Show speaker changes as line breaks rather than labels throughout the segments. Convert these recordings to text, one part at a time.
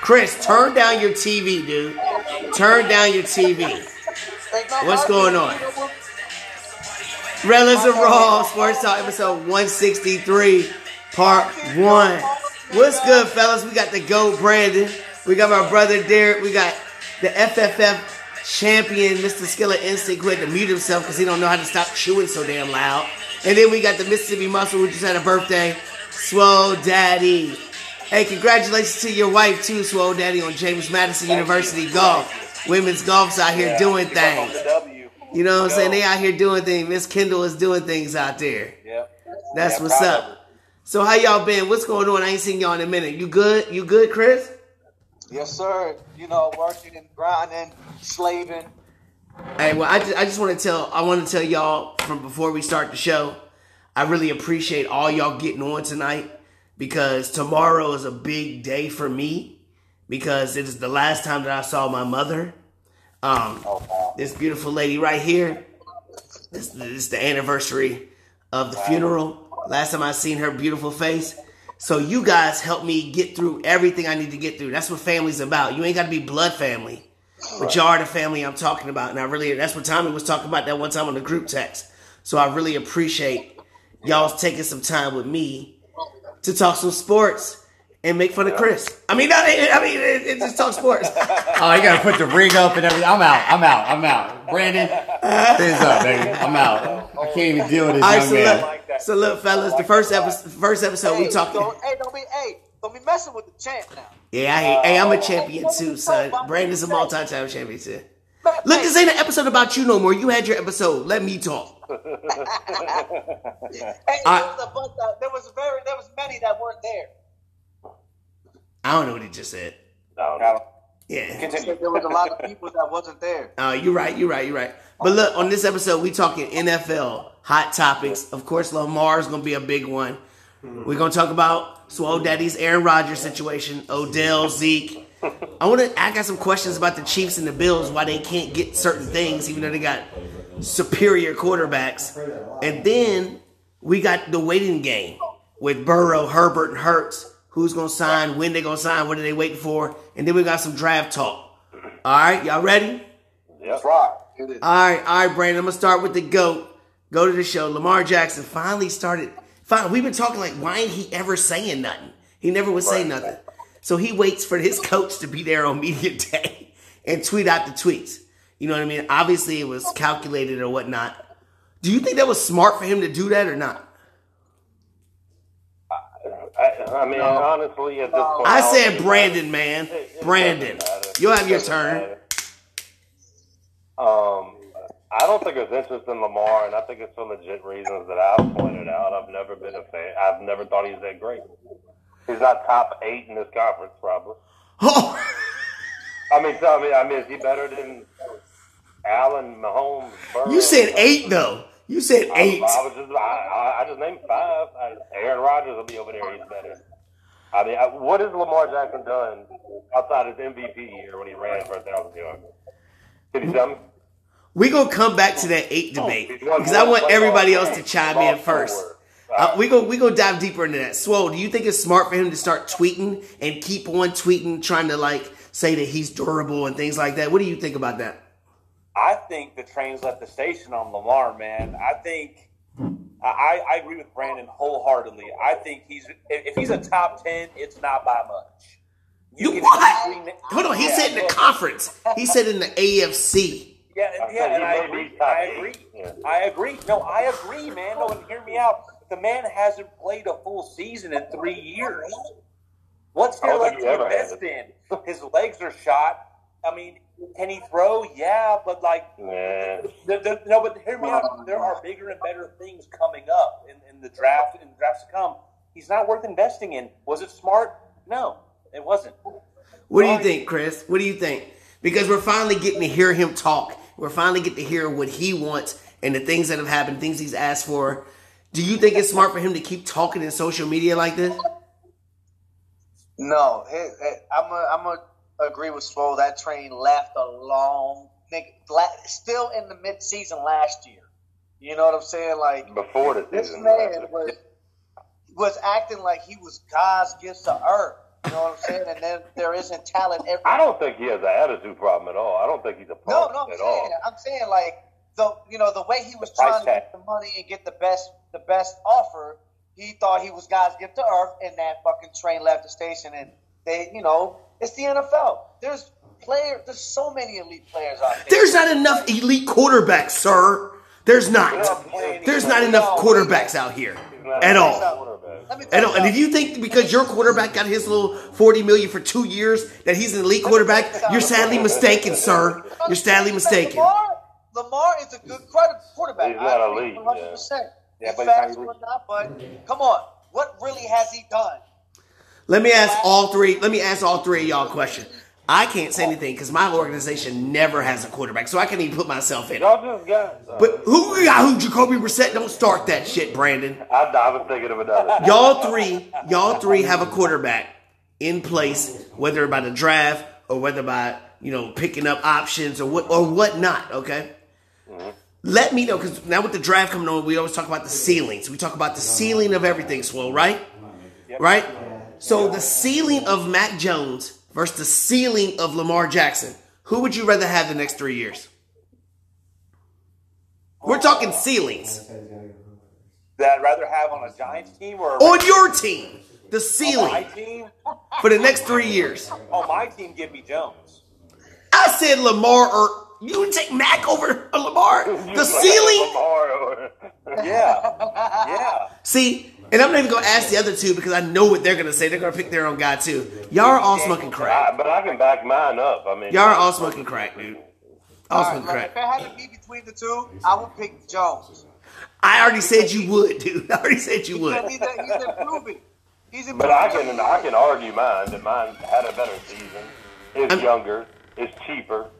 Chris, turn down your TV, dude. Turn down your TV. What's going on? Relics of Raw Sports Talk episode 163, part one. What's good, fellas? We got the GOAT Brandon. We got my brother Derek. We got the FFF champion, Mr. Skiller Instinct, who had to mute himself because he don't know how to stop chewing so damn loud. And then we got the Mississippi Muscle, who just had a birthday, Swole Daddy. Hey, congratulations to your wife too, Swole Daddy, on James Madison University golf. Women's golf's out here doing things. You know what I'm saying? They out here doing things. Miss Kendall is doing things out there.
Yep.
That's
Yeah,
what's up. So how y'all been? What's going on? I ain't seen y'all in a minute. You good? You good, Chris?
Yes, sir. You know, working and grinding, slaving.
Hey, well, I just, I just want to tell I want to tell y'all from before we start the show, I really appreciate all y'all getting on tonight because tomorrow is a big day for me because it is the last time that I saw my mother. Um,
Oh,
this beautiful lady right here. This, this is the anniversary of the funeral. Last time I seen her beautiful face. So you guys help me get through everything I need to get through. That's what family's about. You ain't got to be blood family, but y'all are the family I'm talking about. And I really, that's what Tommy was talking about that one time on the group text. So I really appreciate y'all taking some time with me to talk some sports and make fun of Chris. I mean, not, I mean, it, it just talk sports.
Oh, you gotta put the ring up and everything. I'm out. I'm out. I'm out. Brandon, hands up, baby. I'm out. I can't even deal with this
All right, so
man.
look, like so look, fellas, the first episode, first episode we talked.
Don't, hey, don't be, hey, don't be messing with the champ now.
Yeah, I hate, hey, I'm a champion uh, too, son. Brandon's a multi-time champion too. Look, this ain't an episode about you no more. You had your episode. Let me talk.
Hey,
I-
there was a bunch of, there was very, there was many that weren't there.
I don't know what he just said.
No,
Yeah.
There was a lot of people that wasn't there.
Uh, you're right. You're right. You're right. But look, on this episode, we talking NFL hot topics. Of course, Lamar's gonna be a big one. We're gonna talk about Swole Daddy's Aaron Rodgers situation, Odell, Zeke. I want to. I got some questions about the Chiefs and the Bills, why they can't get certain things, even though they got superior quarterbacks. And then we got the waiting game with Burrow, Herbert, and Hurts. Who's gonna sign? When they gonna sign? What are they waiting for? And then we got some draft talk. All right, y'all ready?
That's right.
All right, all right, Brandon. I'm gonna start with the goat. Go to the show. Lamar Jackson finally started. Finally, we've been talking like, why ain't he ever saying nothing? He never would say nothing. So he waits for his coach to be there on media day and tweet out the tweets. You know what I mean? Obviously, it was calculated or whatnot. Do you think that was smart for him to do that or not?
I, I mean, honestly, at this point,
I
don't
said
think-
Brandon, man.
It- it
Brandon. You'll have your turn.
matter. Um, I don't think there's interest in Lamar, and I think it's for legit reasons that I've pointed out. I've never been a fan. I've never thought he's that great. He's not top eight in this conference, probably.
Oh,
I mean, tell me, I mean, is he better than Allen, Mahomes? Burrow?
you said eight though. You said eight.
I was just, I, I, I just named five. I, Aaron Rodgers will be over there. He's better. I mean, I, what has Lamar Jackson done outside his MVP year when he ran for a thousand yards? Did he tell me?
We gonna come back to that eight debate
oh,
because I want everybody else to chime in first.
Four.
Uh, we go we go dive deeper into that. Swole, do you think it's smart for him to start tweeting and keep on tweeting, trying to like say that he's durable and things like that? What do you think about that?
I think the train's left the station on Lamar, man. I think I, I agree with Brandon wholeheartedly. I think he's if if he's a top ten, it's not by much.
You
can
what?
easily-
Hold on, he
Yeah,
said in the
look,
conference. He said in the AFC.
Yeah,
I
yeah, and I agree. I agree.
Yeah.
I agree. No, I agree, man. No, and hear me out. The man hasn't played a full season in three years. What's
I
there left to invest in? His legs are shot. I mean, can he throw? Yeah, but like
Nah.
There, there, no, but hear me out. There are bigger and better things coming up in, in the draft in the drafts to come. He's not worth investing in. Was it smart? No, it wasn't.
What do you think, Chris? What do you think? Because we're finally getting to hear him talk. We're finally getting to hear what he wants and the things that have happened, things he's asked for. Do you think it's smart for him to keep talking in social media like this?
No, it, it, I'm a, I'm a agree with Swole. That train left a long, still in the mid season last year. You know what I'm saying? Like
Before the
this
season.
man was was acting like he was God's gift to earth. You know what I'm saying? And then there isn't talent everywhere.
I don't think he has an attitude problem at all. I don't think he's a
No, no, I'm
at
saying,
all.
I'm saying like the you know the way he was
The price
trying to
tag.
get the money and get the best the best offer, he thought he was God's gift to earth, and that fucking train left the station, and they you know it's the NFL. There's player, there's so many elite players out there.
There's not enough elite quarterbacks, sir. There's not. There's not enough quarterbacks out here at all.
quarterback.
Let me
At all. And if you think because your quarterback got his little forty million for two years that he's an elite quarterback, you're sadly mistaken, sir. You're sadly mistaken.
Lamar, Lamar is a good credit quarterback.
He's not
I agree
elite,
100%.
Yeah,
He's
but he's not
fast
elite.
or not, but come on. What really has he done?
Let me ask all three. Let me ask all three of y'all a question. I can't say anything because my organization never has a quarterback, so I can't even put myself in.
Y'all just got. Uh,
But who we got? Who Jacoby Brissett? Don't start that shit, Brandon.
I, I was thinking of another.
Y'all three, y'all three have a quarterback in place, whether by the draft or whether by you know picking up options or what or whatnot. Okay. Let me know because now with the draft coming on, we always talk about the ceilings. We talk about the ceiling of everything, Swole, right? Right. So the ceiling of Mac Jones versus the ceiling of Lamar Jackson. Who would you rather have the next three years? We're talking ceilings
that I'd rather have on a Giants team or
on your team. The
on my
ceiling
team.
for the next three years.
On my team, give me Jones.
I said Lamar or you would take Mac over Lamar. The ceiling.
Lamar or-
Yeah, yeah.
See, and I'm not even gonna ask the other two because I know what they're gonna say. They're gonna pick their own guy too. Y'all are all smoking crack.
I- but I can back mine up. I mean,
Y'all are all smoking crack, dude. All
All
smoking
right,
crack.
if it had to be between the two, I would pick Jones.
I already said you would, dude. I already said you would.
He's, he's improving. He's improving.
But I can I can argue mine that mine had a better season, is
I'm-
younger, is cheaper, and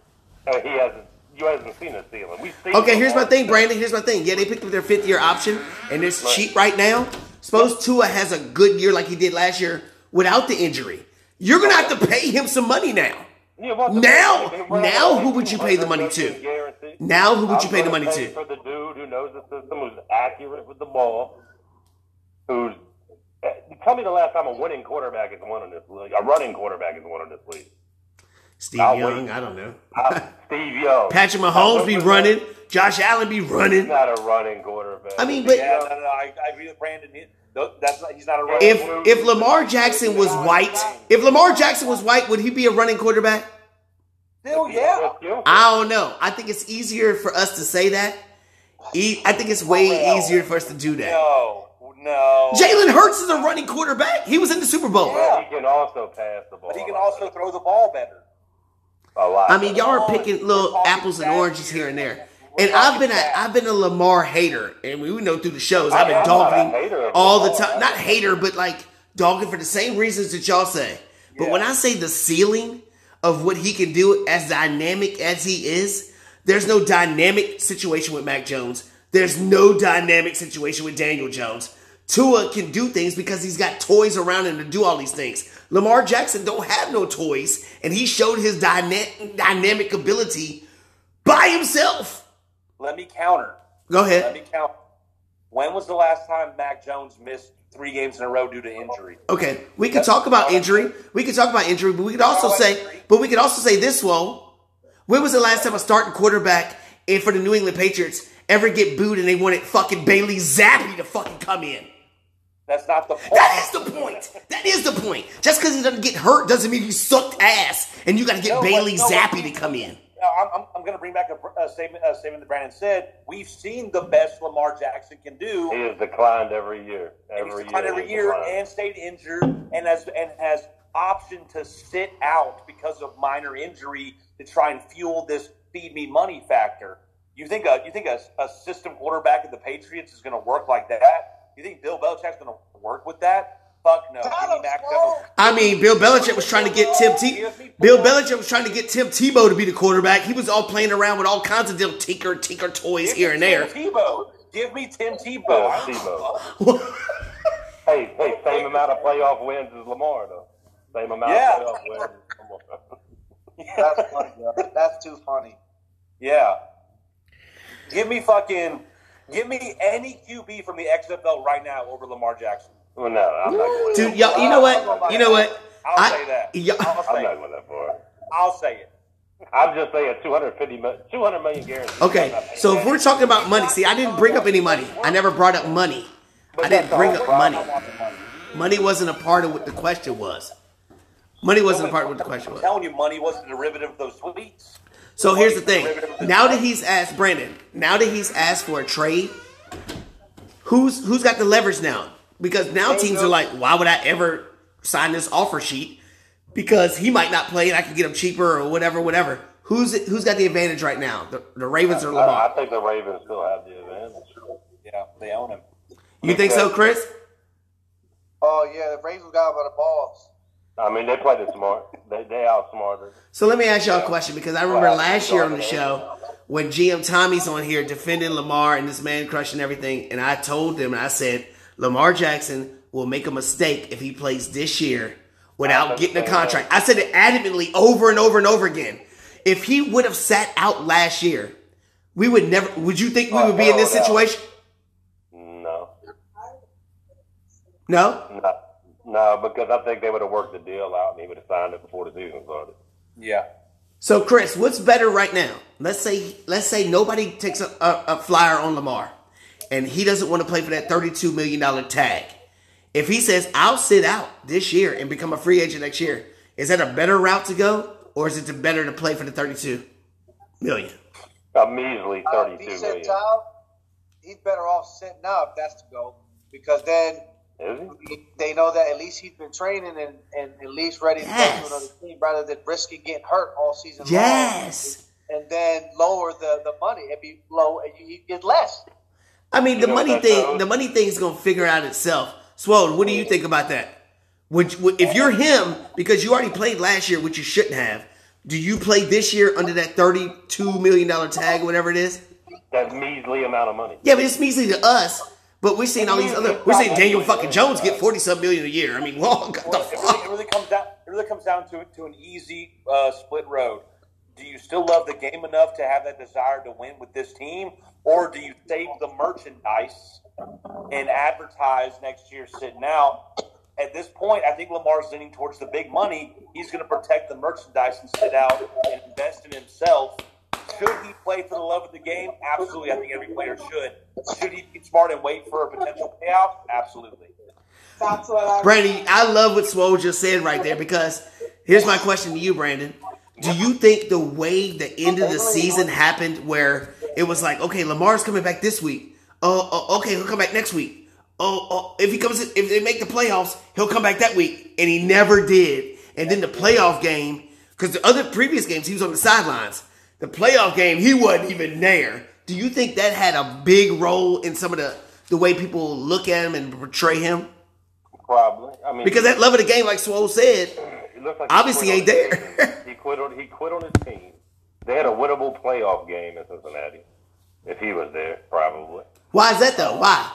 he hasn't. You hasn't seen a ceiling. We've seen.
Okay, here's my thing, Brandon. Here's my thing. Yeah, they picked up their fifth year option, and it's cheap right now. Suppose Tua has a good year like he did last year without the injury. You're gonna have to pay him some money now.
Yeah, what
Now- now who would you pay the money to? Now who would you pay the money to?
For the dude who knows the system, who's accurate with the ball, who's. eh, Tell me the last time a winning quarterback has won in this league. A running quarterback has won in this league.
Steve
I'll
Young,
wait.
I don't know.
Uh, Steve Young.
Patrick Mahomes be running. Josh Allen be running.
He's not a running quarterback.
I mean, but
Yeah, no, no, no. I, I agree with Brandon. He, no, that's not, he's not a running
if
quarterback.
if Lamar Jackson was white, if Lamar Jackson was white, would he be a running quarterback?
Still, yeah.
I don't know. I think it's easier for us to say that. I think it's way easier for us to do that.
No, no.
Jalen Hurts is a running quarterback. He was in the Super Bowl.
But he can also pass the ball.
But he can also throw the ball better.
I mean, y'all are picking little apples and oranges here and there. And I've been a I've been a Lamar hater, and we know through the shows I've been dogging all the time. Not hater, but like dogging for the same reasons that y'all say. But when I say the ceiling of what he can do, as dynamic as he is, there's no dynamic situation with Mac Jones. There's no dynamic situation with Daniel Jones. Tua can do things because he's got toys around him to do all these things. Lamar Jackson don't have no toys, and he showed his dyna- dynamic ability by himself.
Let me counter.
Go ahead.
Let me count. When was the last time Mac Jones missed three games in a row due to injury?
Okay, we could talk about injury. We could talk about injury, but we could also say, but we could also say this. Well, when was the last time a starting quarterback and for the New England Patriots ever get booed and they wanted fucking Bailey Zappe to fucking come in?
That's not the point.
That is the point. That is the point. Just because he doesn't get hurt doesn't mean he sucked ass, and you got to get
No,
Bailey
no, but-
Zappe to come in.
Uh, I'm, I'm, I'm going to bring back a, a statement, a statement that Brandon said. We've seen the best Lamar Jackson can do.
he has declined every year. Every
he's
year.
declined every year
declined.
and stayed injured and has and has option to sit out because of minor injury to try and fuel this feed me money factor. You think a you think a, a system quarterback of the Patriots is going to work like that? You think Bill Belichick's going to work with that? Fuck no. Give me
Tyler
Mac
Sloan.
Jones.
I mean, Bill Belichick was trying to get Tim Te- Bill Belichick was trying to get Tim Tebow to be the quarterback. He was all playing around with all kinds of little tinker tinker toys
Give
here and there.
Tim Tebow. Give me Tim Tebow.
Yeah,
I don't
Tebow.
give a fuck.
Hey, hey, same amount of playoff wins as Lamar, though. Same amount
Yeah.
of playoff wins.
That's funny, bro. That's too funny.
Yeah. Give me fucking. Give me any QB from the XFL right now over Lamar Jackson.
Well, no, I'm not going.
Dude, y'all, you know what? You know what?
I'll
I-
say that.
yeah.
I'll
I'm
say
not
it.
going that far.
I'll say it.
I'm just saying 250 million, 200 million guaranteed.
Okay, so if we're talking about money, see, I didn't bring up any money. I never brought up money. I didn't bring up money. Money wasn't a part of what the question was. Money wasn't a part of what the question was.
I'm
was.
telling you, money wasn't a derivative of those tweets.
So here's the thing. Now that he's asked Brandon, now that he's asked for a trade, who's who's got the leverage now? Because now teams are like, why would I ever sign this offer sheet? Because he might not play and I can get him cheaper or whatever, whatever. Who's who's got the advantage right now? The, the Ravens or
I, I think the Ravens still have the advantage.
Yeah, they own him.
You think so, Chris?
Oh yeah, the Ravens got him by the balls.
I mean, they played it smart. They they outsmarted.
So let me ask y'all a question because I remember last year on the show when GM Tommy's on here defending Lamar and this man crushing everything, and I told them and I said Lamar Jackson will make a mistake if he plays this year without getting a contract. I said it adamantly over and over and over again. If he would have sat out last year, we would never. Would you think we oh, would be in this
Oh,
situation?
No,
No.
no, no, because I think they would have worked the deal out and he would have signed it before the season started.
Yeah.
So, Chris, what's better right now? Let's say let's say nobody takes a, a, a flyer on Lamar, and he doesn't want to play for that thirty-two million dollar tag. If he says I'll sit out this year and become a free agent next year, is that a better route to go, or is it better to play for the thirty-two million?
A measly
Uh, if
32
he
million.
out, he's better off sitting out if that's the goal Because then
Is he?
They know that at least he's been training and, and at least ready to
Yes.
go to another team rather than risking getting hurt all season
Yes.
long. And then lower the, the money. It'd be low and you, you get less.
I mean, the money thing,
shows?
the money thing is going to figure out itself. Swole, what do you think about that? Would, would if you're him because you already played last year, which you shouldn't have? Do you play this year under that thirty-two million dollar tag, or whatever it is?
That measly amount of money.
Yeah, but it's measly to us. But we're seeing all these other. We're seeing Daniel fucking Jones get forty-some million a year. I mean, whoa, what the
Well, it, really, really comes down. It really comes down to to an easy uh, split road. Do you still love the game enough to have that desire to win with this team, or do you save the merchandise and advertise next year sitting out? At this point, I think Lamar's leaning towards the big money. He's going to protect the merchandise and sit out and invest in himself. Should he play for the love of the game? Absolutely. I think every player should. Should he be smart and wait for a potential payout? Absolutely.
That's what I.
Brandon, I love what Swole just said right there because here's my question to you, Brandon. Do you think the way the end of the season happened, where it was like, okay, Lamar's coming back this week. Oh, oh okay, he'll come back next week. Oh, oh, if he comes, if they make the playoffs, he'll come back that week, and he never did. And then the playoff game, because the other previous games he was on the sidelines. The playoff game, he wasn't even there. Do you think that had a big role in some of the the way people look at him and portray him?
Probably. I mean,
Because that love of the game, like Swole said,
like
obviously ain't there.
he quit on he quit on his team. They had a winnable playoff game in Cincinnati. If he was there, probably
why is that though? Why?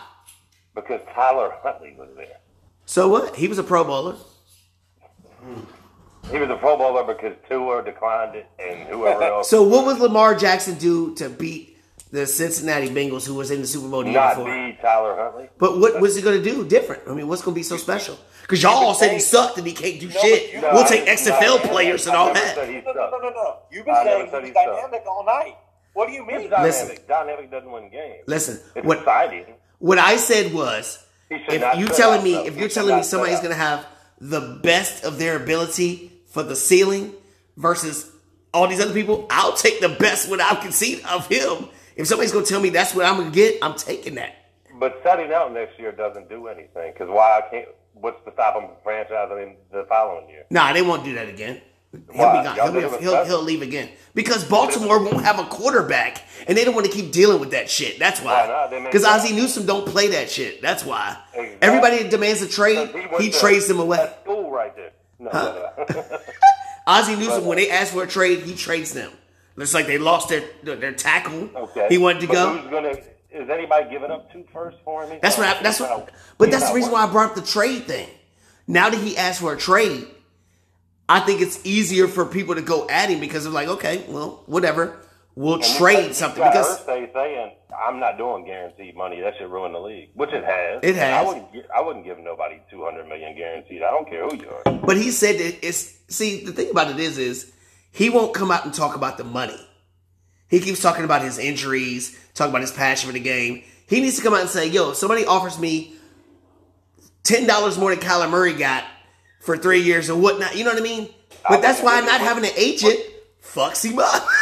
because Tyler Huntley was there.
So what? He was a Pro Bowler. Hmm.
He was a Pro Bowler because Tua declined it, and whoever else.
So what would Lamar Jackson do to beat the Cincinnati Bengals, who was in the Super Bowl the year
not
before?
be Tyler Huntley.
But what was he going to do different? I mean, what's going to be so special? Because y'all all said he sucked and he can't do shit.
you-
No,
we'll
I-
take
no,
XFL
I-
players and
I
all
never
that.
said he
No, no, no,
sucked.
no, no. You've been
I never
saying
said
he's
he sucked.
dynamic all night. What do you mean?
Dynamic.
Listen.
Dynamic doesn't win games.
Listen,
it's
what
exciting.
what I said was,
He should
if
not
you
sit
telling
out,
me,
though.
if
He
you're
should
telling me
not sit
somebody's
out.
going to have the best of their ability for the ceiling versus all these other people, I'll take the best what I can see of him. If somebody's going to tell me that's what I'm going to get, I'm taking that.
But setting out next year doesn't do anything because why I can't? What's to stop him from franchising the following year?
Nah, they won't do that again. He'll be gone. He'll, be- he'll, he'll leave again because Baltimore won't have a quarterback, and they don't want to keep dealing with that shit. That's
Why
why.
not? They make
Because Ozzie Newsome don't play that shit. That's why.
Exactly.
Everybody that demands a trade,
Because
he, trades them away.
No, no, no.
Ozzie Newsome, when they ask for a trade, he trades them. It's like they lost their their, tackle.
okay.
He wanted to
But
go.
Gonna? Is anybody giving up two first for him?
That's what. I, that's what. But that's the reason why I brought up the trade thing. Now that he asked for a trade, I think it's easier for people to go at him because they're like, okay, well, whatever. Will trade something because
Irsay saying I'm not doing guaranteed money. That should ruin the league, which it has.
It has.
I wouldn't. I wouldn't give nobody 200 million guaranteed. I don't care who you are.
But he said that it's see the thing about it is is he won't come out and talk about the money. He keeps talking about his injuries, talking about his passion for the game. He needs to come out and say, "Yo, if somebody offers me ten dollars more than Kyler Murray got for three years or whatnot." You know what I mean? But that's why I'm not having an agent fucks him up.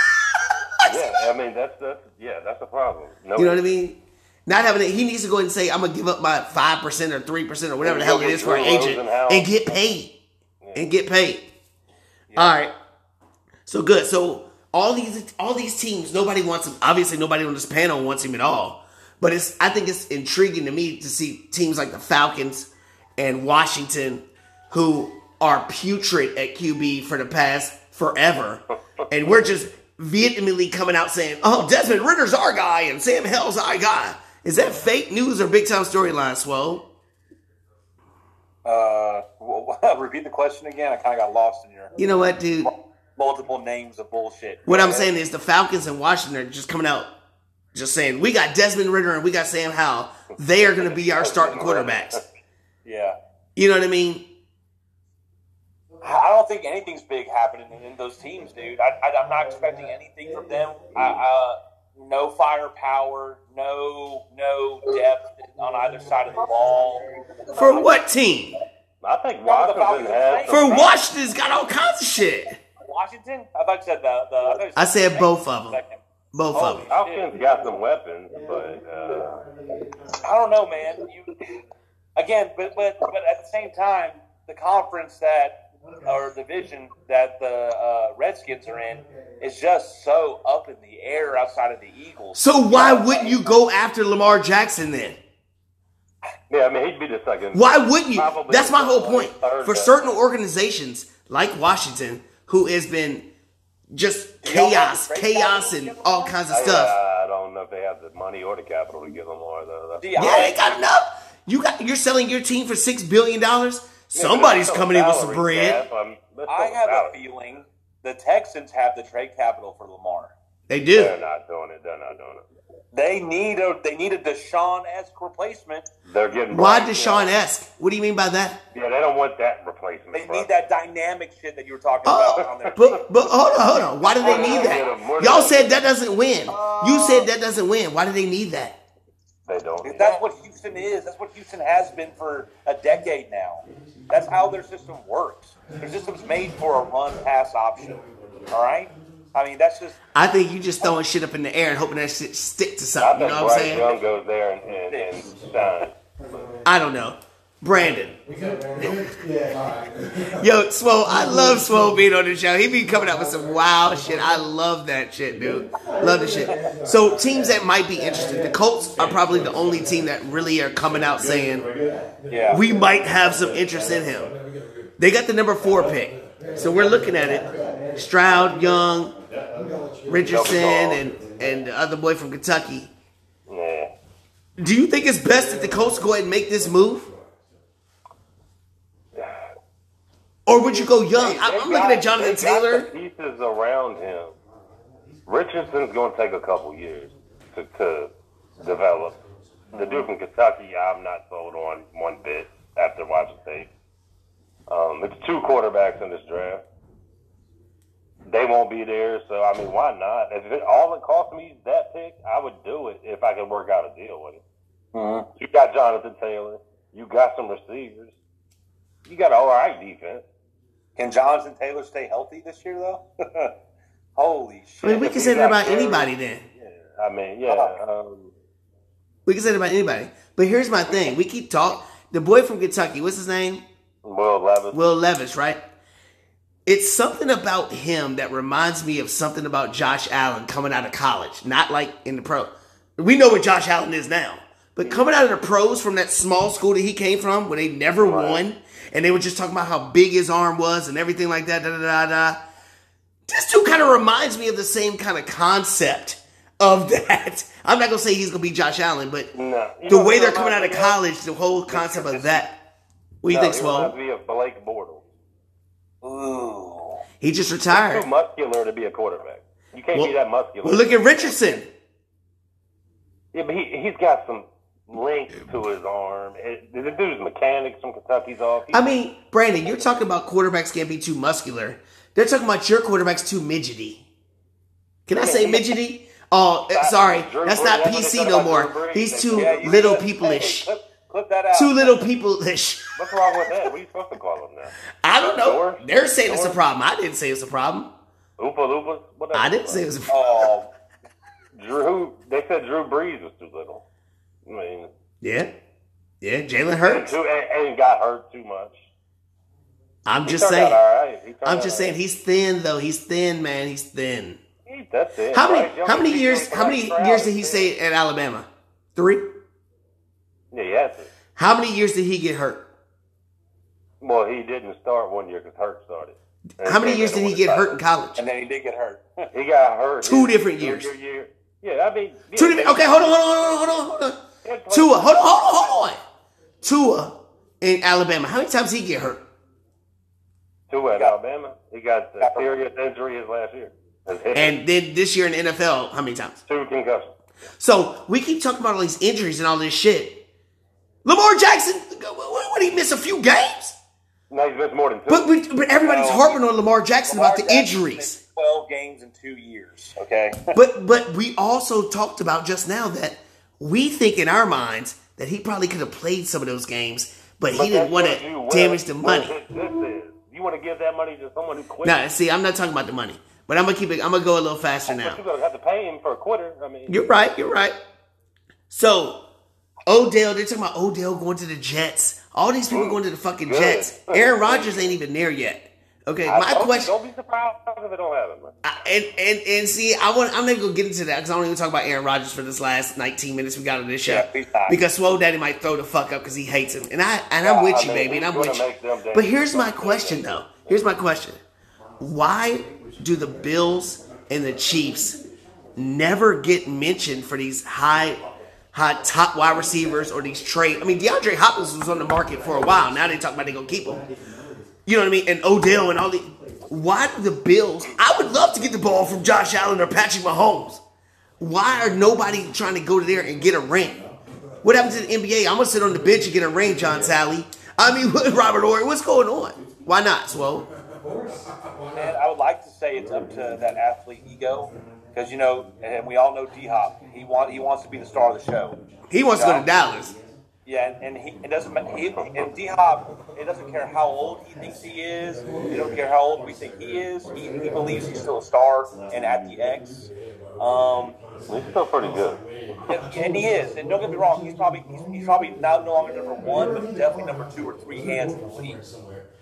Yeah, I mean that's that's yeah, that's a problem. No,
You know what I mean? Not having it, he needs to go ahead and say, "I'm gonna give up my five percent or three percent or whatever the hell it is for an agent and get paid, and get paid." All right, so good. So all these all these teams, nobody wants him. Obviously, nobody on this panel wants him at all. But it's I think it's intriguing to me to see teams like the Falcons and Washington, who are putrid at QB for the past forever, and we're just vehemently coming out saying, "Oh, Desmond Ridder's our guy and Sam Howell's our guy." Is that fake news or big time storyline, Swole?
Uh, w- w- repeat the question again. I kind of got lost in your
You know what, dude?
multiple names of bullshit.
What I'm saying is the Falcons and Washington are just coming out, just saying we got Desmond Ridder and we got Sam Howell. They are going to be our starting quarterbacks.
yeah.
You know what I mean?
I I don't think anything's big happening in, in those teams, dude. I, I, I'm not expecting anything from them. I, uh, no firepower, no no depth on either side of the ball.
For what team?
I think
None of the
Washington
Falcons
has.
For Washington's got all kinds of shit.
Washington? I thought you said the. the I, thought you
I said
the
both of 'em.
second.
Both of them.
Falcons got some weapons, but uh,
I don't know, man. You again, but but but at the same time, the conference that or division that the uh, Redskins are in is just so up in the air outside of the Eagles.
So why wouldn't you go after Lamar Jackson then?
yeah, I mean he'd be the second.
Why wouldn't you?
Probably
That's my whole point. For certain organizations like Washington, who has been just chaos, chaos, and all kinds of
I,
stuff.
I don't know if they have the money or the capital to give them more though. That's-
Yeah, they got enough. You got you're selling your team for six billion dollars. Somebody's
Yeah,
coming in with some bread.
cap, that's
I
still
have a feeling the Texans have the trade capital for Lamar.
They do.
They're not doing it. They're not doing it.
They need a they need a Deshaun esque replacement.
They're getting
Why Deshaun esque? What do you mean by that?
Yeah, they don't want that replacement.
They
bro.
need that dynamic shit that you were talking oh, about on their
but but hold on, hold on. Why do they need that? Y'all said that doesn't win. You said that doesn't win. Why do they need that?
They don't.
That's what Houston is. That's what Houston has been for a decade now. That's how their system works. Their system's made for a run pass option. All right? I mean, that's just
I think you just throwing shit up in the air and hoping that shit stick to something. You
think
know what I'm
Bryce
saying?
Young goes there and, and, and.
I don't know. Brandon. Yo, Swole, I love Swole being on the show. He be coming up with some wild shit. I love that shit, dude. Love the shit. So teams that might be interested. The Colts are probably the only team that really are coming out saying we might have some interest in him. They got the number four pick. So we're looking at it. Stroud, Young, Richardson, and, and the other boy from Kentucky. Do you think it's best that the Colts go ahead and make this move? Or would you go young? I'm, I'm looking at Jonathan Taylor.
the pieces around him. Richardson's going to take a couple years to, to develop. The dude from Kentucky, I'm not sold on one bit after watching tape. Um, it's two quarterbacks in this draft. They won't be there, so I mean, why not? If it, all it cost me is that pick, I would do it if I could work out a deal with it. You got Jonathan Taylor. You got some receivers. You got an all right defense.
Can Jonathan Taylor stay healthy this year, though? Holy shit.
I mean, we
If
can say that about
carries,
anybody then.
Yeah, I mean, yeah. Um,
We can say that about anybody. But here's my thing. We keep talk. The boy from Kentucky, what's his name?
Will Levis.
Will Levis, right? It's something about him that reminds me of something about Josh Allen coming out of college, not like in the pro. We know what Josh Allen is now, but coming out of the pros from that small school that he came from, where they never won, and they were just talking about how big his arm was and everything like that. Da da da da. This dude kind of reminds me of the same kind of concept of that. I'm not gonna say he's gonna be Josh Allen, but
No.
The way they're coming out of college, the whole concept of that. What do you
No,
think,
reminds me of Blake Bortles.
Ooh.
He just retired.
Too muscular to be a quarterback. You can't
Well-
be that muscular.
Well, look at Richardson.
Yeah, but he he's got some length to his arm. It, the dude's mechanics from Kentucky's off. He-
I mean, Brandon, you're talking about quarterbacks can't be too muscular. They're talking about your quarterback's too midgety. Can I say midgety? Oh, uh, sorry, that's not
that's what they
PC no more.
Drew Brees.
He's too little
said-
peopleish.
Hey, clip, clip that out.
Too little peopleish.
What's wrong with that? What are you supposed to call him now?
I don't know. They're saying it's a problem. I didn't say it's a problem.
Oopa Loopas?
I didn't say it was a problem.
Oh,
Drew. They said Drew Brees was too little.
Yeah. Yeah, Jalen Hurts.
and, and got hurt too much.
I'm
He
just saying.
right.
I'm just saying he's thin though. He's thin, man. He's thin.
He- That's it.
How many
Young
how many years how many years did he stay at Alabama? Three?
Yeah.
How many years did he get hurt?
Well, he didn't start one year because Hurt started. And
How many years did he get hurt in college?
and then he did get hurt.
He got hurt.
Two different years.
Year. Yeah, I mean, yeah,
Two different, okay, hold on, hold on, hold on, hold on, hold on.
He played-
Tua, hold on, hold on, hold on. Tua in Alabama. How many times did he get hurt?
Tua at Alabama. He got a serious injury his last year. His.
And then this year in the NFL, how many times?
two concussions.
So we keep talking about all these injuries and all this shit. Lamar Jackson, what, what did he miss a few games?
No, he's missed more than two.
But, we, but everybody's
No.
harping on Lamar Jackson about the
Jackson
injuries.
Twelve games in two years. Okay.
But but we also talked about just now that we think in our minds that he probably could have played some of those games, but,
But
he didn't want to damage the money.
This, this is. You want to give that money to someone who quit?
Now, see, I'm not talking about the money, but I'm gonna keep it. I'm gonna go a little faster
But
now.
you're gonna have to pay him for a quarter. I mean,
You're right. You're right. So Odell, they're talking about Odell going to the Jets. All these people mm, going to the fucking. Jets. Aaron Rodgers ain't even there yet. Okay,
I
my
don't,
question.
Don't be surprised if they don't have him.
I- and and and see, I want. I'm not even gonna get into that because I don't even talk about Aaron Rodgers for this last 19 minutes we got on this show.
Yeah,
because Swole Daddy might throw the fuck up because he hates him, and I and I'm with
I
you,
mean,
baby, and I'm with you.
make them damn
But here's my question, though. Here's my question: Why do the Bills and the Chiefs never get mentioned for these high, high top wide receivers or these trade? I mean, DeAndre Hopkins was on the market for a while. Now they talk about they gonna keep him. You know what I mean? And Odell and all the. Why do the Bills? I would love to get the ball from Josh Allen or Patrick Mahomes. Why are nobody trying to go to there and get a ring? What happened to the NBA? I'm gonna sit on the bench and get a ring, John Salley. I mean, what, Robert Horry, what's going on? Why not, Swole?
And I would like to say it's up to that athlete ego, because you know, and we all know D Hop. He want he wants to be the star of the show.
He wants to go to Dallas.
Yeah, and, and he it doesn't he and D Hop. It doesn't care how old he thinks he is. It don't care how old we think he is. He, he believes he's still a star and at the X. Um,
He's still pretty good.
and, and he is. And don't get me wrong, he's probably he's, he's probably now no longer number one, but definitely number two or three hands in the league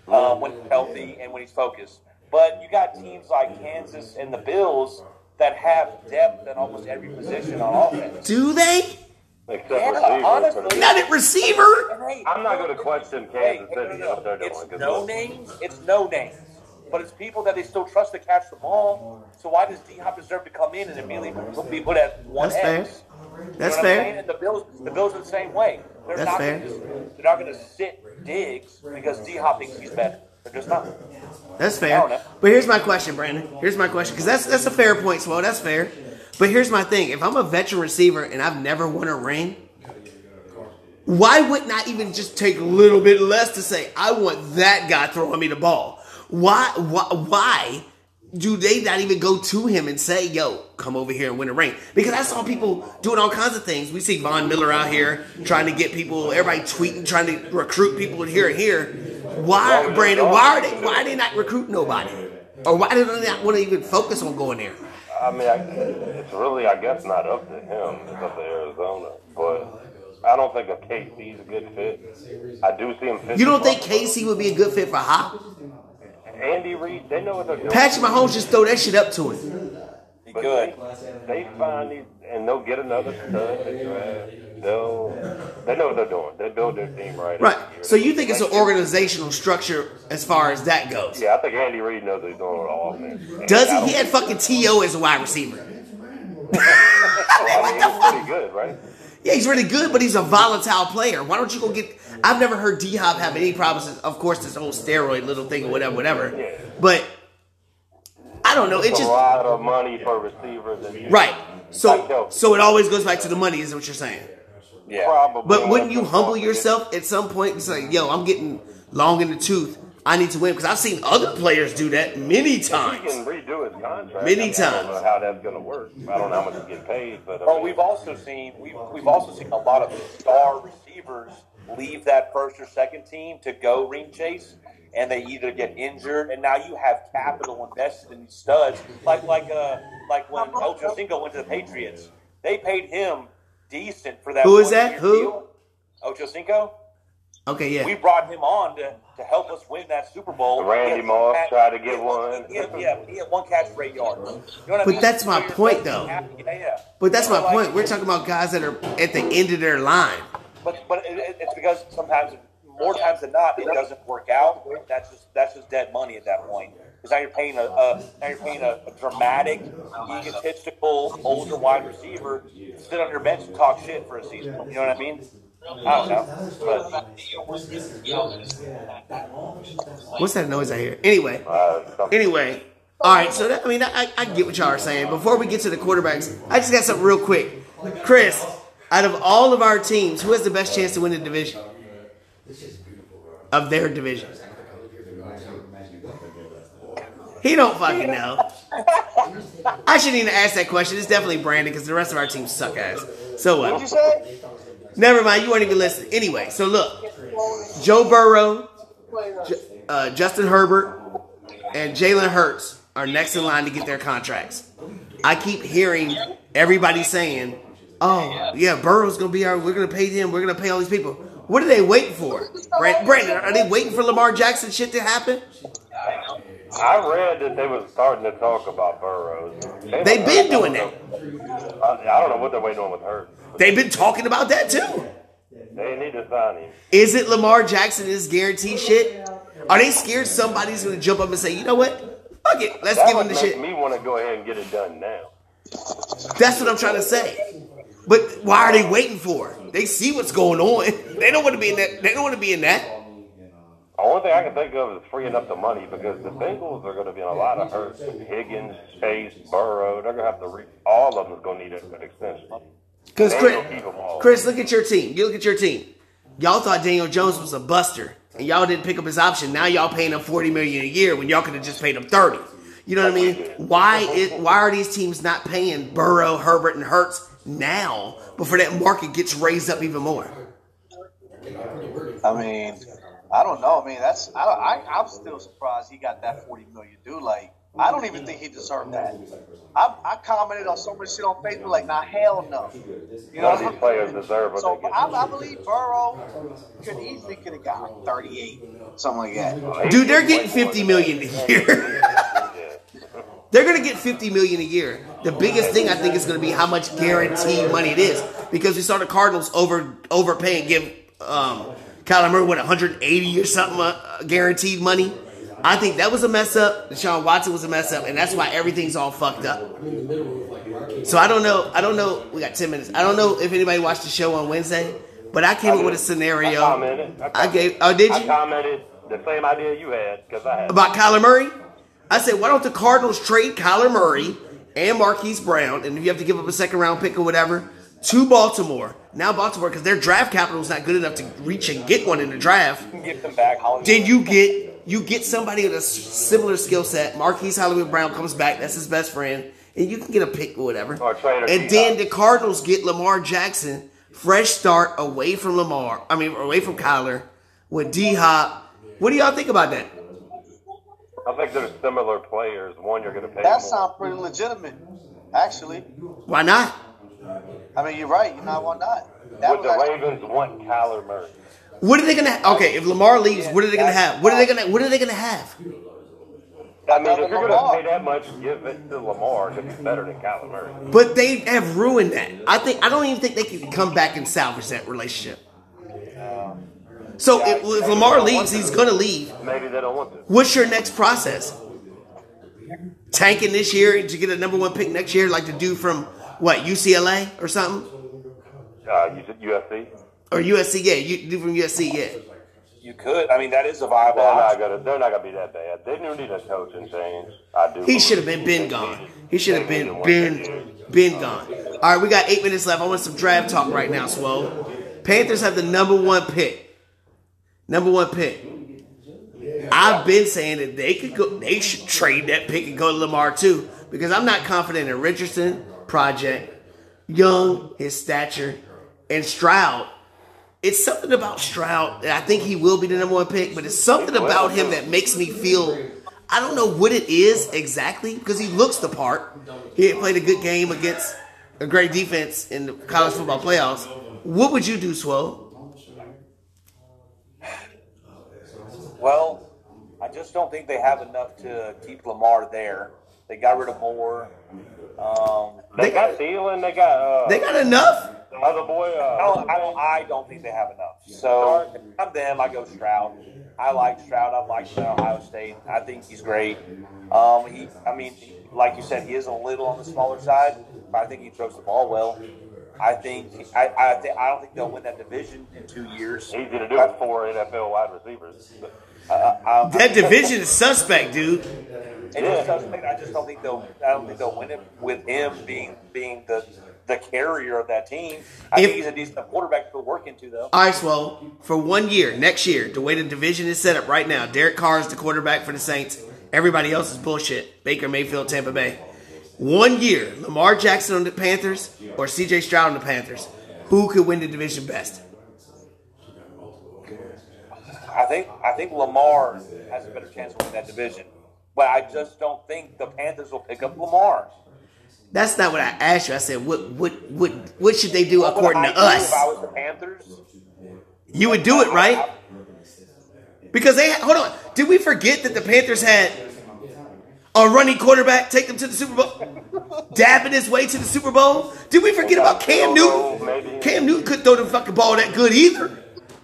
um, when he's healthy and when he's focused. But you got teams like Kansas and the Bills that have depth at almost every position on offense.
Do they?
Except
Yeah, uh,
receivers.
honestly.
Not at receiver.
Hey,
I'm not going to question Kansas
hey,
City
no,
what they're
no.
doing.
It's
'cause
no names. It's no names. But it's people that they still trust to catch the ball. So why does D Hop deserve to come in and immediately be put at one
That's fair.
X?
That's
you know
fair.
And the Bills, the Bills are the same way. They're
That's
not
fair.
Gonna they're not going to sit Diggs because D Hop thinks he's better. They're just not.
That's fair. But here's my question, Brandon. Here's my question because that's that's a fair point, Swole. That's fair. But here's my thing: if I'm a veteran receiver and I've never won a ring, why wouldn't I even just take a little bit less to say I want that guy throwing me the ball? Why? Why? Why do they not even go to him and say, "Yo, come over here and win a ring"? Because I saw people doing all kinds of things. We see Von Miller out here trying to get people, everybody tweeting, trying to recruit people here and here. Why, Brandon? Why are they? Why are they not recruiting nobody? Or why do they not want to even focus on going there?
I mean, I, it's really, I guess, not up to him. It's up to Arizona. But I don't think a KC's a good fit. I do see him fit.
You don't think KC would be a good fit for Hop?
Andy Reid, they know what they're doing.
Patrick Mahomes just throw that shit up to him.
He
But
could.
They, they find these, and they'll get another stud. They draft. They'll, they know what they're doing. They build their team right.
Right. So you think it's an organizational structure as far as that goes?
Yeah, I think Andy Reid knows what he's doing with all offense.
Does he? He had fucking T.O. as a wide receiver.
Oh, I mean, he's pretty good, right?
Yeah, he's really good, but he's a volatile player. Why don't you go get? I've never heard D Hop have any problems. Of course, this whole steroid little thing or whatever, whatever.
Yeah.
But I I don't know. It
It's
just
a lot of money for receivers. And
right. So so it always goes back to the money, is what you're saying.
Yeah.
Probably.
But wouldn't you humble yourself at some point and say, "Yo, I'm getting long in the tooth. I need to win"? Because I've seen other players do that many
He
times.
can redo his contract.
Many
I mean, I
times.
don't know how that's going to work. I don't know how much he's getting paid, but I
Well,
mean,
we've also seen we've, we've also seen a lot of star receivers leave that first or second team to go ring chase, and they either get injured, and now you have capital invested in these studs, like like uh like when Ocho Cinco went to the Patriots, they paid him decent for that.
Who is that? Who?
deal. Ocho Cinco.
Okay, yeah.
We brought him on to, to help us win that Super Bowl.
Randy Moss
one
tried to get
he
one.
He had, yeah, he had one catch for eight yards. You know what I
But
mean?
that's my
So
point, though.
Yeah, yeah.
But that's my
Like-
point. We're talking about guys that are at the end of their line.
But but it, it- it's because sometimes, more times than not, it doesn't work out. That's just that's just dead money at that point. Because now you're paying a, a now you're paying a, a dramatic, egotistical older wide receiver to sit on your bench and talk shit for a season. You know what I mean? I don't know, but
What's that noise I hear? Anyway,
uh,
anyway. All right, so that, I mean, I, I get what y'all are saying. Before we get to the quarterbacks, I just got something real quick. Chris, out of all of our teams, who has the best chance to win the division? Of their division. He don't fucking know. I shouldn't even ask that question. It's definitely Brandon because the rest of our team suck ass. So
What'd
what?
you say?
Never mind. You weren't even listening. Anyway, so look, Joe Burrow, uh, Justin Herbert, and Jalen Hurts are next in line to get their contracts. I keep hearing everybody saying, "Oh, yeah, Burrow's gonna be our. We're gonna pay him. We're gonna pay all these people." What are they waiting for, Brandon? Are they waiting for Lamar Jackson shit to happen?
I read that they was starting to talk about Burrows. They
They've been doing that.
I, I don't know what they're waiting on with her.
They've been talking about that too.
They need to sign him.
Is it Lamar Jackson is guaranteed shit? Are they scared somebody's gonna jump up and say, you know what? Fuck it, let's
That
give him the shit.
me want to go ahead and get it done now.
That's what I'm trying to say. But why are they waiting for? They see what's going on. They don't want to be in that. They don't want to be in that.
The only thing I can think of is freeing up the money because the Bengals are going to be in a lot of hurt. Higgins, Chase, Burrow, they're going to have to re- all of them is going to need a- an extension.
Because Chris,
don't keep 'em all.
Chris, look at your team. You look at your team. Y'all thought Daniel Jones was a buster, and y'all didn't pick up his option. Now y'all paying him forty million a year when y'all could have just paid him thirty. You know what I mean? Why is why are these teams not paying Burrow, Herbert, and Hurts now before that market gets raised up even more?
I mean, I don't know. I mean, that's I, don't, I I'm still surprised he got that forty million. Dude, like I don't even think he deserved that. I, I commented on so much shit on Facebook, like, nah, hell no. You know,
None of these players deserve what
so
they get.
I, I believe Burrow could easily could have got thirty eight, something like that.
Dude, they're getting fifty million a year. They're gonna get fifty million a year. The biggest thing I think is gonna be how much guaranteed money it is because we saw the Cardinals over overpay and give um, Kyler Murray what 180 or something uh, guaranteed money. I think that was a mess up. Deshaun Watson was a mess up, and that's why everything's all fucked up. So I don't know. I don't know. We got ten minutes. I don't know if anybody watched the show on Wednesday, but I came up with a scenario.
commented.
I gave. Oh, did
I
you?
commented the same idea you had because I had.
about Kyler Murray? I said, why don't the Cardinals trade Kyler Murray and Marquise Brown, and if you have to give up a second round pick or whatever, to Baltimore. Now Baltimore, because their draft capital is not good enough to reach and get one in the draft.
Get them back. Hollywood.
Then you get you get somebody with a similar skill set. Marquise Hollywood Brown comes back. That's his best friend, and you can get a pick or whatever.
Or
and
D-Hop.
then the Cardinals get Lamar Jackson, fresh start away from Lamar. I mean, away from Kyler with D Hop. What do y'all think about that?
I think they're similar players. One you're going to pay
That sounds pretty legitimate, actually.
Why not?
I mean, you're right. You know why not? That
Would the
actually-
Ravens want Kyler Murray?
What are they gonna? Okay, if Lamar leaves, what are they gonna have? What are they gonna? What are they gonna have?
I mean, if you're going to pay that much, give it to Lamar because he's better than Kyler Murray.
But they have ruined that. I think I don't even think they can come back and salvage that relationship. Um, so if, if Lamar leaves, he's gonna leave.
Maybe they don't want to.
What's your next process? Tanking this year to get a number one pick next year, like the dude from what UCLA or something,
Uh, you USC?
or USC? Yeah, you dude from USC. Yeah.
You could. I mean, that is a viable
They're not
option.
gonna. They're not gonna be that bad. They do need a coaching change. I do.
He should have been been gone. He should have been
needed
been been gone. All right, we got eight minutes left. I want some draft talk right now, Swole. Panthers have the number one pick. Number one pick. I've been saying that they could go. They should trade that pick and go to Lamar too, because I'm not confident in Richardson, Project, Young, his stature, and Stroud. It's something about Stroud. I think he will be the number one pick, but it's something about him that makes me feel. I don't know what it is exactly because he looks the part. He had played a good game against a great defense in the college football playoffs. What would you do, Swole?
Well, I just don't think they have enough to keep Lamar there. They got rid of Moore. Um,
They,
They
got
got-
Thielen. They got uh,
They got enough.
the other boy. Uh,
I don't, I don't. I don't think they have enough. So if I'm them. I go Stroud. I like Stroud. I like liked him at Ohio State. I think he's great. Um, he. I mean, like you said, he is a little on the smaller side, but I think he throws the ball well. I think. I. I, think, I don't think they'll win that division in two years.
easy to do with four NFL wide receivers.
Uh, um,
That division is suspect, dude.
It just I just don't think they'll. I don't think they'll win it with him being being the the carrier of that team. I
If-
think he's a decent quarterback to put work into, though.
All right, Swole. For one year, next year, the way the division is set up right now, Derek Carr is the quarterback for the Saints. Everybody else is bullshit. Baker Mayfield, Tampa Bay. One year, Lamar Jackson on the Panthers or CJ Stroud on the Panthers. Who could win the division best?
I think I think Lamar has a better chance of winning that division, but I just don't think the Panthers will pick up Lamar.
That's not what I asked you. I said, what what what what should they do
What
according to us?
if I was the Panthers,
You would do it, right? Because they hold on. Did we forget that the Panthers had a running quarterback take them to the Super Bowl, dabbing his way to the Super Bowl? Did we forget about Cam Newton? Cam Newton couldn't throw the fucking ball that good either,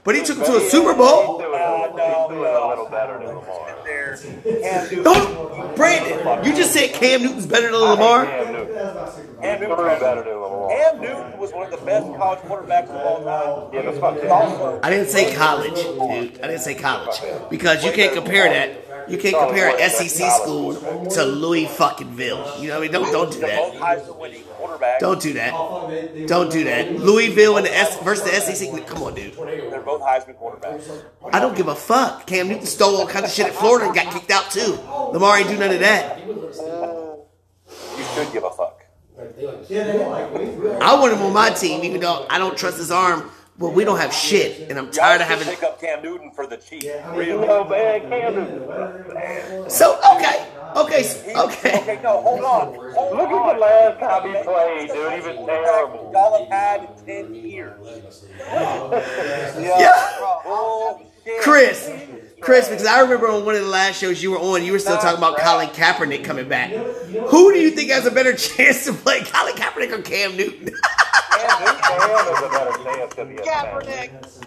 but he took him to a Super Bowl.
He's doing,
No, no,
he's doing
no.
a little better than Lamar.
there, Cam Newton,
Don't, Brandon, you just said Cam Newton's better than Lamar.
Cam Newton.
Cam
better than Lamar.
Cam Newton was one of the best college quarterbacks of all time.
Yeah, that's fucking
He's
I didn't say college, dude. I didn't say college because you can't compare that. You can't compare an SEC school to Louis fucking Ville. You know what I mean? Don't don't do
They're
that.
Both Heisman winning quarterbacks.
Don't do that. Don't do that. Louisville and the S versus the SEC. Come on, dude.
They're both Heisman quarterbacks.
I don't give a fuck. Cam Newton stole all kinds of shit at Florida and got kicked out too. Lamar ain't do none of that.
You should give a fuck.
I want him on my team, even though I don't trust his arm. But we don't have shit, and I'm tired of
Y'all should
having.
pick up Cam Newton for the cheap.
You
Really?
know, man, Cam Newton.
So okay, Uh,
okay,
okay.
Okay, no, hold on. Hold
Look
on.
at the last time he played, dude. He was terrible.
Y'all have had in 10 years.
Yeah.
Bullshit.
Oh, Chris, Chris, because I remember on one of the last shows you were on, you were still talking about Colin Kaepernick coming back. Who do you think has a better chance to play, Colin Kaepernick or Cam Newton?
Cam has a better chance because he has talent.
Kaepernick.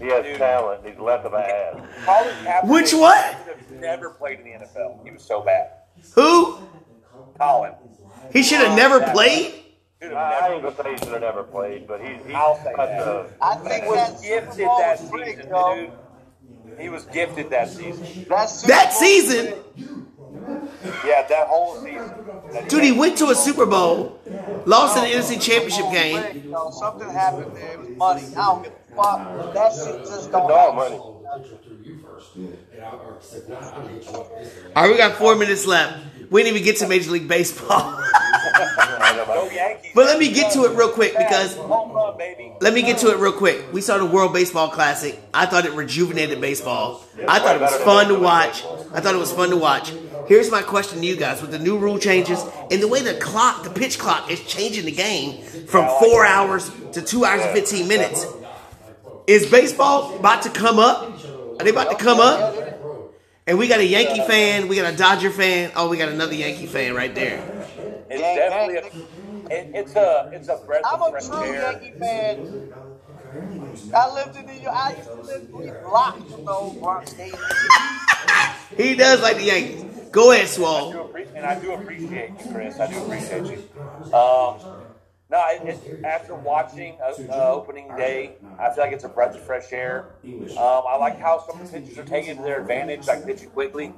He has talent. He's less of an ass.
Colin Kaepernick
Which one?
should have never played in the NFL. He was so bad.
Who?
Colin.
He should have never played.
Should have
I
never.
ain't gonna say he should have never played, but he's he's
I'll say
such
that.
a
I
He
think
was
that's
gifted that season, dude. He was gifted that season.
That's
That season,
break.
Yeah, that whole season. That
dude, he went to a Super Bowl, lost in the NFC Championship game.
Something happened there. It was money. I don't give a fuck. That shit just don't
dog money.
All right, we got four minutes left. We didn't even get to Major League Baseball. But let me get to it real quick because
Home run, baby.
Let me get to it real quick. We saw the World Baseball Classic. I thought it rejuvenated baseball. I thought it was fun to watch. I thought it was fun to watch. Here's my question to you guys: With the new rule changes and the way the clock, the pitch clock, is changing the game from four hours to two hours and fifteen minutes, is baseball about to come up? Are they about to come up? And we got a Yankee fan, we got a Dodger fan. Oh, we got another Yankee fan right there.
It's definitely a, it, it's a it's a breath
I'm
of
a true
air.
Yankee fan. I lived in New York. I used to live three blocks from the old Bronx Stadium.
He does like the Yankees. Go ahead,
I do
Swole.
appre- and I do appreciate you, Chris. I do appreciate you. Um, no, after watching uh, uh, opening day, I feel like it's a breath of fresh air. Um, I like how some of the pitchers are taking to their advantage, like pitching quickly,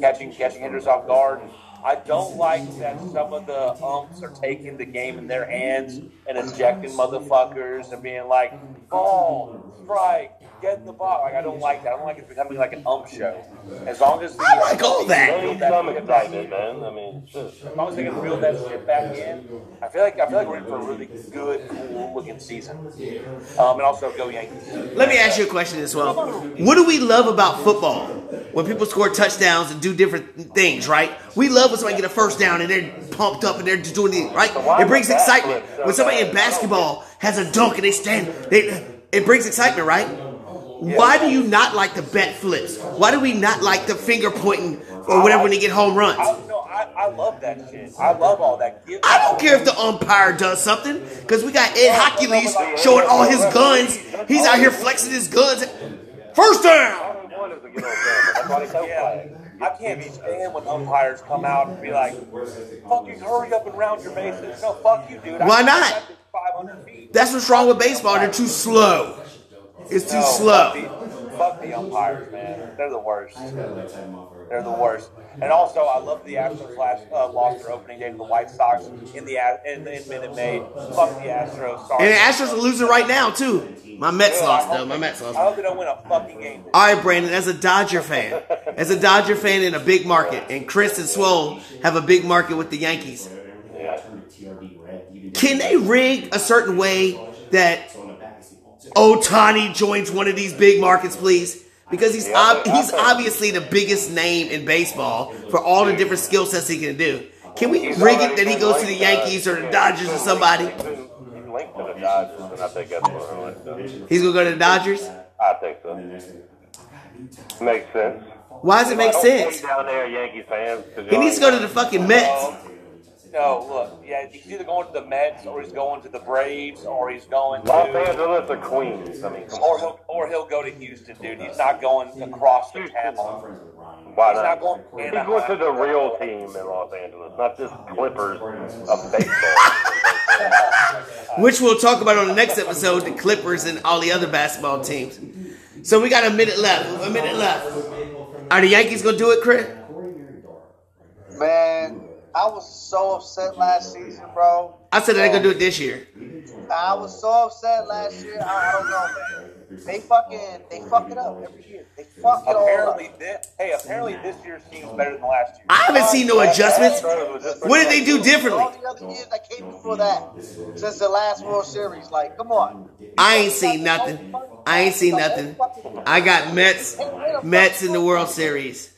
catching catching hitters off guard. I don't like that some of the umps are taking the game in their hands and ejecting motherfuckers and being like, ball, strike, get in the box. Like I don't like that. I don't like it becoming like an ump show. As long as the,
I like all that.
Need some excitement, man. I mean, shit.
as long as they can reel that shit back in, I feel like I feel like we're in for a really good, cool looking season. Um, and also go Yankees.
Let me ask you a question as well. What do we love about football? When people score touchdowns and do different things, right? We love when somebody get a first down and they're pumped up and they're just doing it, right? It brings excitement. When somebody in basketball has a dunk and they stand, they, it brings excitement, right? Why do you not like the bat flips? Why do we not like the finger pointing or whatever when they get home runs?
I, no, I, I love that shit. I love all that. Give
I don't care if the umpire does something because we got Ed Hochuli showing all his guns. He's out here flexing his guns. First down.
All they want is to get on camera. That's why they throw
Yeah,
flags.
I can't be stand when umpires come out and be like, "Fucking hurry up and round your bases." No, fuck you, dude.
Why not?
get Five hundred feet.
That's what's wrong with baseball. They're too slow. It's too
No,
slow.
Fuck the, fuck the umpires, man. They're the worst. They're the worst. And also, I love the Astros last uh, lost their opening day to the White Sox in the in, in Minute Maid. Fuck the Astros. Sorry.
And the Astros are losing right now too. My Mets
Dude,
lost though. My Mets
I hope they don't win a fucking game.
All right, Brandon. As a Dodger fan, as a Dodger fan in a big market, and Chris and Swole have a big market with the Yankees. Can they rig a certain way that Ohtani joins one of these big markets, please? Because he's ob- he's obviously the biggest name in baseball for all the different skill sets he can do. Can we rig it that he goes to the Yankees or the Dodgers or somebody?
He's
gonna go to the Dodgers.
I think so. Makes sense.
Why does it make sense?
down there, Yankees fans. 'cause
He needs to go to the fucking Mets.
Oh, no, look, yeah, he's either going to the Mets or he's going to the Braves or he's going to.
Los Angeles or Queens. I mean,
Or he'll or he'll go to Houston, dude. He's not going across the town.
Why
He's
not?
not going-
He's going to the real team in Los Angeles, not just Clippers of baseball.
which we'll talk about on the next episode, the Clippers and all the other basketball teams. So we got a minute left. A minute left. Are the Yankees gonna do it, Chris?
Man, I was so upset last season, bro.
I said they're gonna do it this year.
I was so upset last year. I, I don't know, man. They fucking they fuck it up every year. They fuck it all
Apparently,
up.
this, hey, apparently this year seems better than last year.
I haven't seen no adjustments. What did they do differently?
All the other years that came before that, since the last World Series, like, come on.
I ain't seen nothing. I ain't seen nothing. I got Mets, Mets in the World Series.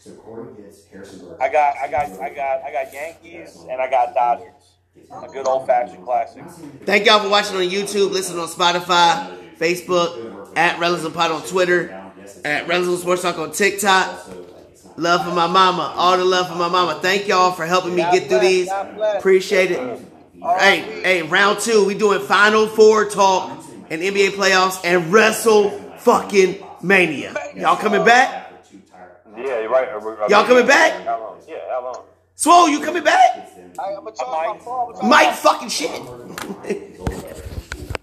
I got, I got, I got, I got Yankees and I got Dodgers. A good old fashioned classic.
Thank y'all for watching on YouTube, listening on Spotify, Facebook, at Relatives Pod on Twitter, at Relatives Sports Talk on TikTok. Love for my mama, all the love for my mama. Thank y'all for helping me get through these. Appreciate it. Hey, hey, round two, we doing Final Four talk and NBA playoffs and Wrestle fucking Mania. Y'all coming back?
Yeah, you're right.
Y'all coming back?
How long? Yeah, how long?
Swole, you coming back?
I, I'm gonna charge my phone. I'm gonna charge
Mike fucking shit.